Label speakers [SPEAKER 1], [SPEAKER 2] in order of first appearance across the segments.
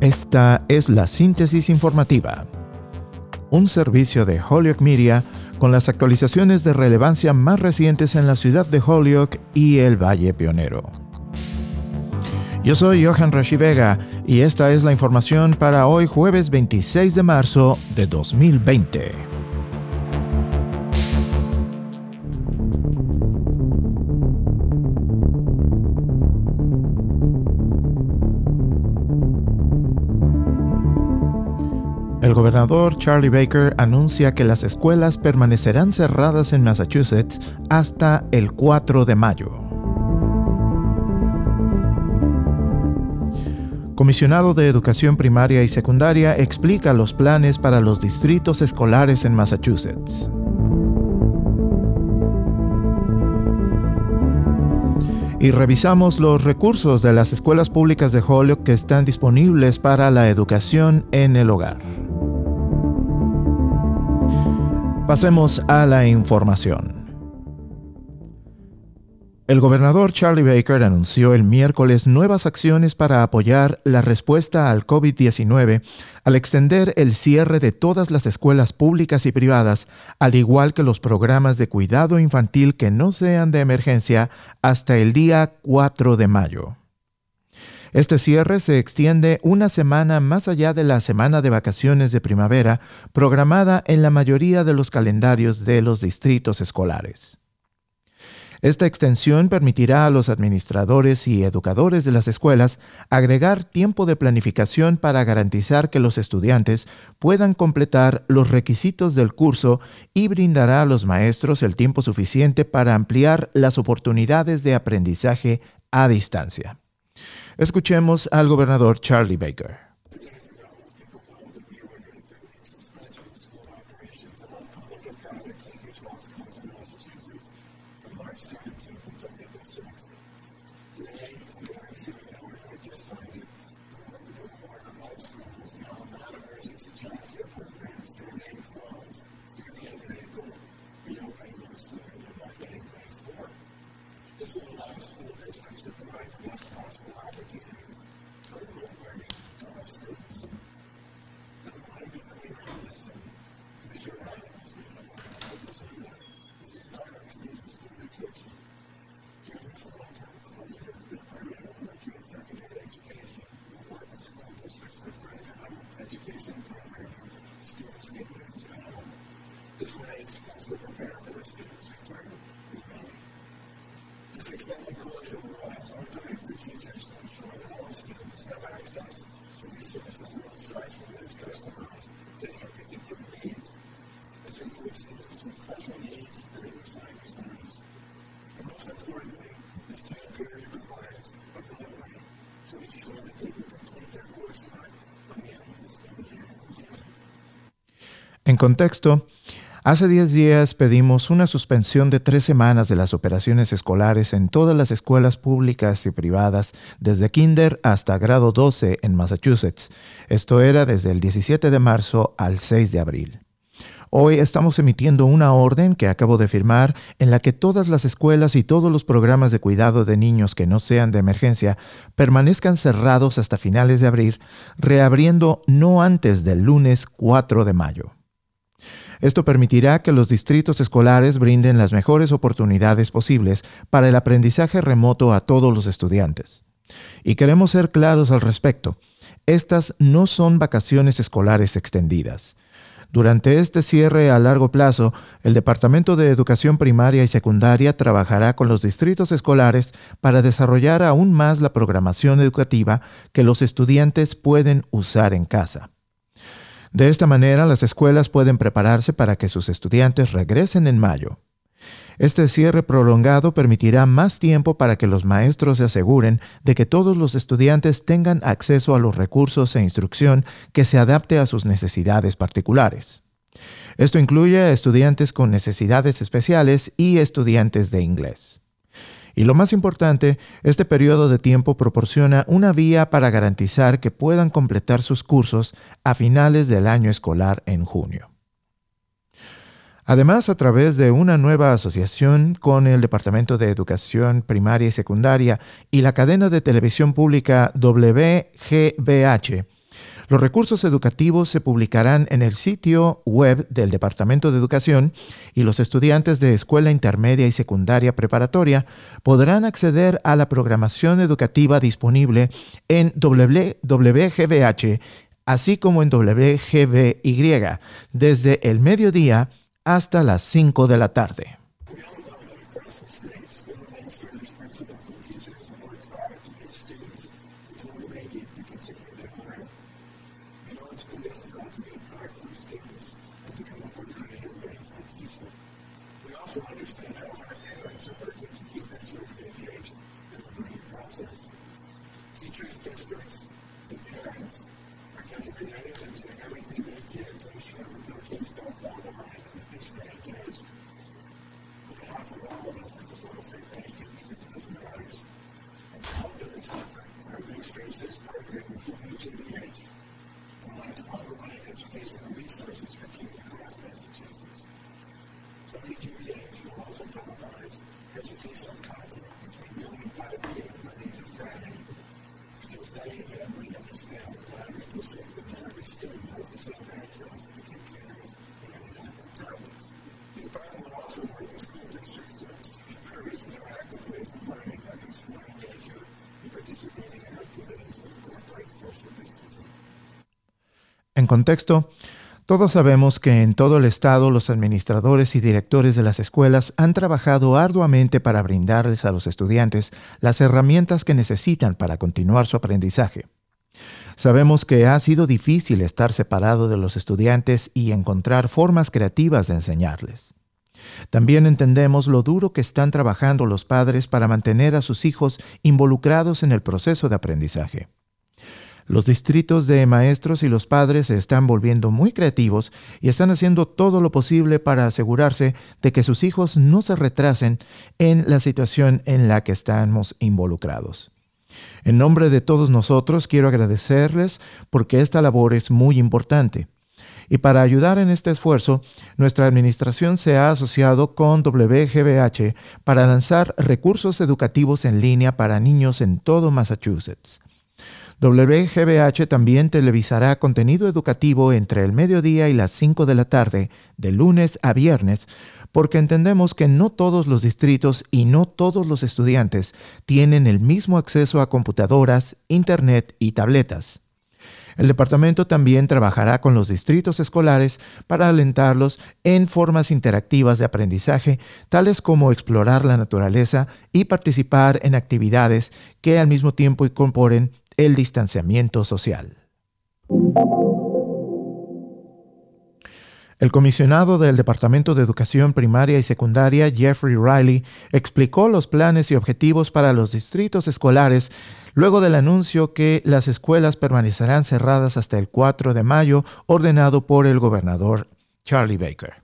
[SPEAKER 1] Esta es la síntesis informativa, un servicio de Holyoke Media con las actualizaciones de relevancia más recientes en la ciudad de Holyoke y el Valle Pionero. Yo soy Johan Rashi Vega y esta es la información para hoy jueves 26 de marzo de 2020. El gobernador Charlie Baker anuncia que las escuelas permanecerán cerradas en Massachusetts hasta el 4 de mayo. Comisionado de Educación Primaria y Secundaria explica los planes para los distritos escolares en Massachusetts. Y revisamos los recursos de las escuelas públicas de Holyoke que están disponibles para la educación en el hogar. Pasemos a la información. El gobernador Charlie Baker anunció el miércoles nuevas acciones para apoyar la respuesta al COVID-19 al extender el cierre de todas las escuelas públicas y privadas, al igual que los programas de cuidado infantil que no sean de emergencia, hasta el día 4 de mayo. Este cierre se extiende una semana más allá de la semana de vacaciones de primavera programada en la mayoría de los calendarios de los distritos escolares. Esta extensión permitirá a los administradores y educadores de las escuelas agregar tiempo de planificación para garantizar que los estudiantes puedan completar los requisitos del curso y brindará a los maestros el tiempo suficiente para ampliar las oportunidades de aprendizaje a distancia. Escuchemos al gobernador Charlie Baker. En contexto, hace 10 días pedimos una suspensión de tres semanas de las operaciones escolares en todas las escuelas públicas y privadas, desde kinder hasta grado 12 en Massachusetts. Esto era desde el 17 de marzo al 6 de abril. Hoy estamos emitiendo una orden que acabo de firmar en la que todas las escuelas y todos los programas de cuidado de niños que no sean de emergencia permanezcan cerrados hasta finales de abril, reabriendo no antes del lunes 4 de mayo. Esto permitirá que los distritos escolares brinden las mejores oportunidades posibles para el aprendizaje remoto a todos los estudiantes. Y queremos ser claros al respecto. Estas no son vacaciones escolares extendidas. Durante este cierre a largo plazo, el Departamento de Educación Primaria y Secundaria trabajará con los distritos escolares para desarrollar aún más la programación educativa que los estudiantes pueden usar en casa. De esta manera, las escuelas pueden prepararse para que sus estudiantes regresen en mayo. Este cierre prolongado permitirá más tiempo para que los maestros se aseguren de que todos los estudiantes tengan acceso a los recursos e instrucción que se adapte a sus necesidades particulares. Esto incluye a estudiantes con necesidades especiales y estudiantes de inglés. Y lo más importante, este periodo de tiempo proporciona una vía para garantizar que puedan completar sus cursos a finales del año escolar en junio. Además, a través de una nueva asociación con el Departamento de Educación Primaria y Secundaria y la cadena de televisión pública WGBH, Los recursos educativos se publicarán en el sitio web del Departamento de Educación y los estudiantes de escuela intermedia y secundaria preparatoria podrán acceder a la programación educativa disponible en WGBH, así como en WGBY, desde el mediodía hasta las 5 de la tarde. En contexto, todos sabemos que en todo el estado los administradores y directores de las escuelas han trabajado arduamente para brindarles a los estudiantes las herramientas que necesitan para continuar su aprendizaje. Sabemos que ha sido difícil estar separado de los estudiantes y encontrar formas creativas de enseñarles. También entendemos lo duro que están trabajando los padres para mantener a sus hijos involucrados en el proceso de aprendizaje. Los distritos de maestros y los padres se están volviendo muy creativos y están haciendo todo lo posible para asegurarse de que sus hijos no se retrasen en la situación en la que estamos involucrados. En nombre de todos nosotros quiero agradecerles porque esta labor es muy importante. Y para ayudar en este esfuerzo, nuestra administración se ha asociado con WGBH para lanzar recursos educativos en línea para niños en todo Massachusetts. WGBH también televisará contenido educativo entre el mediodía y las 5 de la tarde, de lunes a viernes, porque entendemos que no todos los distritos y no todos los estudiantes tienen el mismo acceso a computadoras, internet y tabletas. El departamento también trabajará con los distritos escolares para alentarlos en formas interactivas de aprendizaje, tales como explorar la naturaleza y participar en actividades que al mismo tiempo incorporen el distanciamiento social. El comisionado del Departamento de Educación Primaria y Secundaria, Jeffrey Riley, explicó los planes y objetivos para los distritos escolares luego del anuncio que las escuelas permanecerán cerradas hasta el 4 de mayo, ordenado por el gobernador Charlie Baker.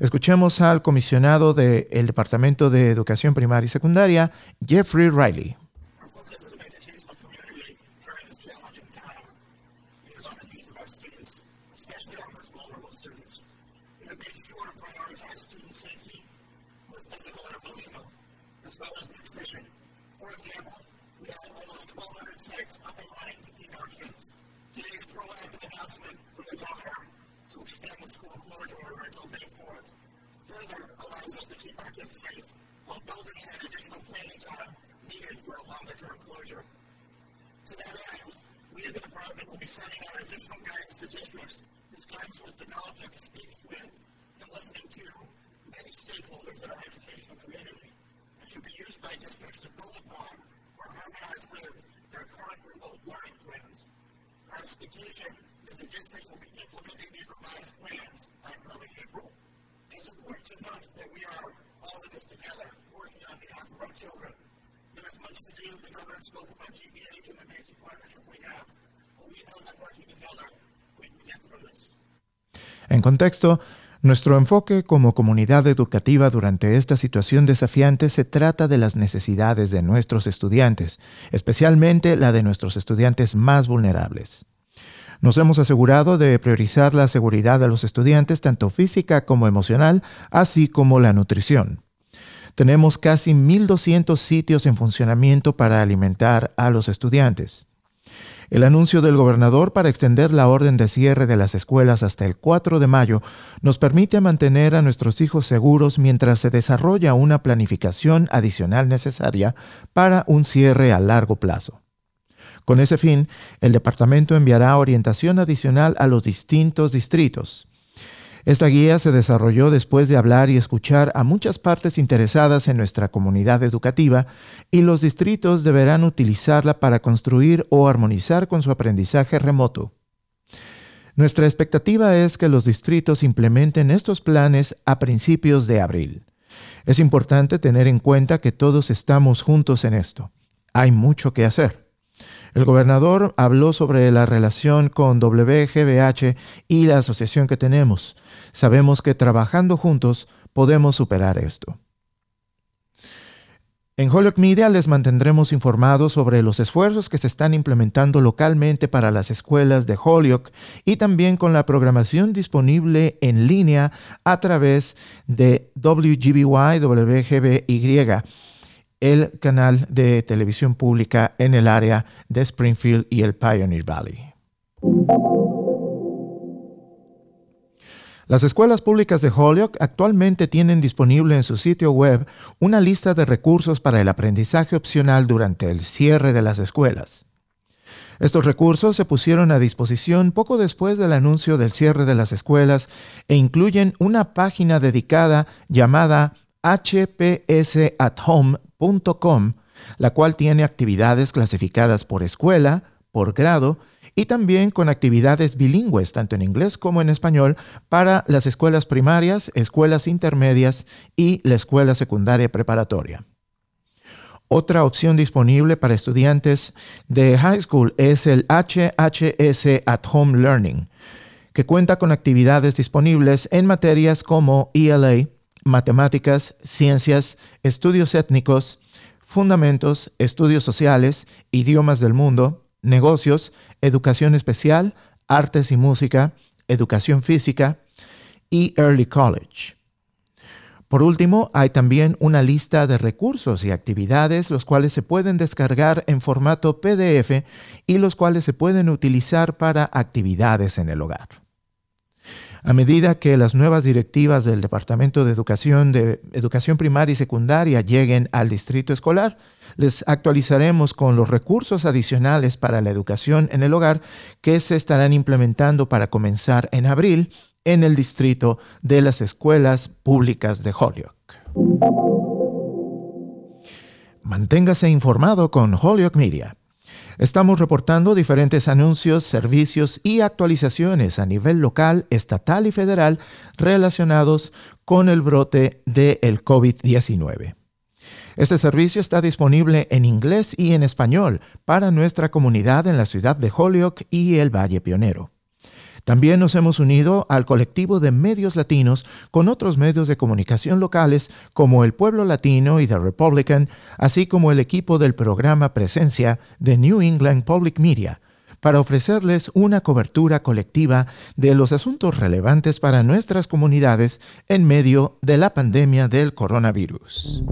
[SPEAKER 1] Escuchemos al comisionado del Departamento de Educación Primaria y Secundaria, Jeffrey Riley.
[SPEAKER 2] For example, we had almost 1,200 sites up and running between kids. Today's proactive announcement from the governor to extend the school closure order until May 4th further allows us to keep our kids safe while building in additional planning time needed for a longer-term closure. To that end, we as a department will be sending out additional guidance to districts. This guidance was developed after speaking with and listening to many stakeholders that are districts with their learning plans. Our expectation is districts will be implementing these revised plans by early April. It's important to note that we are all in this together, working on behalf of our children. Much to do. GPAs and the basic partnership we have, but we know that working together, we can get through this.
[SPEAKER 1] En contexto, nuestro enfoque como comunidad educativa durante esta situación desafiante se trata de las necesidades de nuestros estudiantes, especialmente la de nuestros estudiantes más vulnerables. Nos hemos asegurado de priorizar la seguridad de los estudiantes, tanto física como emocional, así como la nutrición. Tenemos casi 1.200 sitios en funcionamiento para alimentar a los estudiantes. El anuncio del gobernador para extender la orden de cierre de las escuelas hasta el 4 de mayo nos permite mantener a nuestros hijos seguros mientras se desarrolla una planificación adicional necesaria para un cierre a largo plazo. Con ese fin, el departamento enviará orientación adicional a los distintos distritos. Esta guía se desarrolló después de hablar y escuchar a muchas partes interesadas en nuestra comunidad educativa y los distritos deberán utilizarla para construir o armonizar con su aprendizaje remoto. Nuestra expectativa es que los distritos implementen estos planes a principios de abril. Es importante tener en cuenta que todos estamos juntos en esto. Hay mucho que hacer. El gobernador habló sobre la relación con WGBH y la asociación que tenemos. Sabemos que trabajando juntos podemos superar esto. En Holyoke Media les mantendremos informados sobre los esfuerzos que se están implementando localmente para las escuelas de Holyoke y también con la programación disponible en línea a través de WGBY, WGBY el canal de televisión pública en el área de Springfield y el Pioneer Valley. Las escuelas públicas de Holyoke actualmente tienen disponible en su sitio web una lista de recursos para el aprendizaje opcional durante el cierre de las escuelas. Estos recursos se pusieron a disposición poco después del anuncio del cierre de las escuelas e incluyen una página dedicada llamada hpsathome.com, la cual tiene actividades clasificadas por escuela, por grado y también con actividades bilingües, tanto en inglés como en español, para las escuelas primarias, escuelas intermedias y la escuela secundaria preparatoria. Otra opción disponible para estudiantes de high school es el HHS at Home Learning, que cuenta con actividades disponibles en materias como ELA, matemáticas, ciencias, estudios étnicos, fundamentos, estudios sociales, idiomas del mundo, negocios, educación especial, artes y música, educación física y early college. Por último, hay también una lista de recursos y actividades los cuales se pueden descargar en formato PDF y los cuales se pueden utilizar para actividades en el hogar. A medida que las nuevas directivas del Departamento de Educación de Educación Primaria y Secundaria lleguen al distrito escolar, les actualizaremos con los recursos adicionales para la educación en el hogar que se estarán implementando para comenzar en abril en el distrito de las escuelas públicas de Holyoke. Manténgase informado con Holyoke Media. Estamos reportando diferentes anuncios, servicios y actualizaciones a nivel local, estatal y federal relacionados con el brote del el COVID-19. Este servicio está disponible en inglés y en español para nuestra comunidad en la ciudad de Holyoke y el Valle Pionero. También nos hemos unido al colectivo de medios latinos con otros medios de comunicación locales como El Pueblo Latino y The Republican, así como el equipo del programa Presencia de New England Public Media, para ofrecerles una cobertura colectiva de los asuntos relevantes para nuestras comunidades en medio de la pandemia del coronavirus.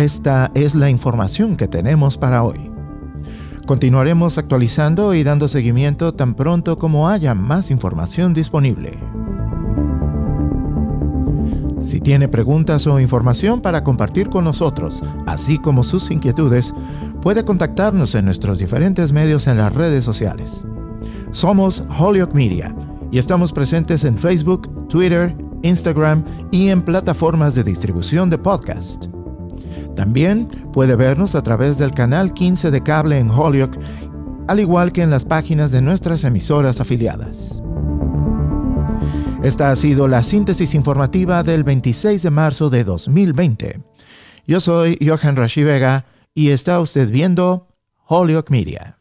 [SPEAKER 1] Esta es la información que tenemos para hoy. Continuaremos actualizando y dando seguimiento tan pronto como haya más información disponible. Si tiene preguntas o información para compartir con nosotros, así como sus inquietudes, puede contactarnos en nuestros diferentes medios en las redes sociales. Somos Holyoke Media y estamos presentes en Facebook, Twitter, Instagram y en plataformas de distribución de podcast. También puede vernos a través del canal 15 de cable en Holyoke, al igual que en las páginas de nuestras emisoras afiliadas. Esta ha sido la síntesis informativa del 26 de marzo de 2020. Yo soy Johan Rashi Vega y está usted viendo Holyoke Media.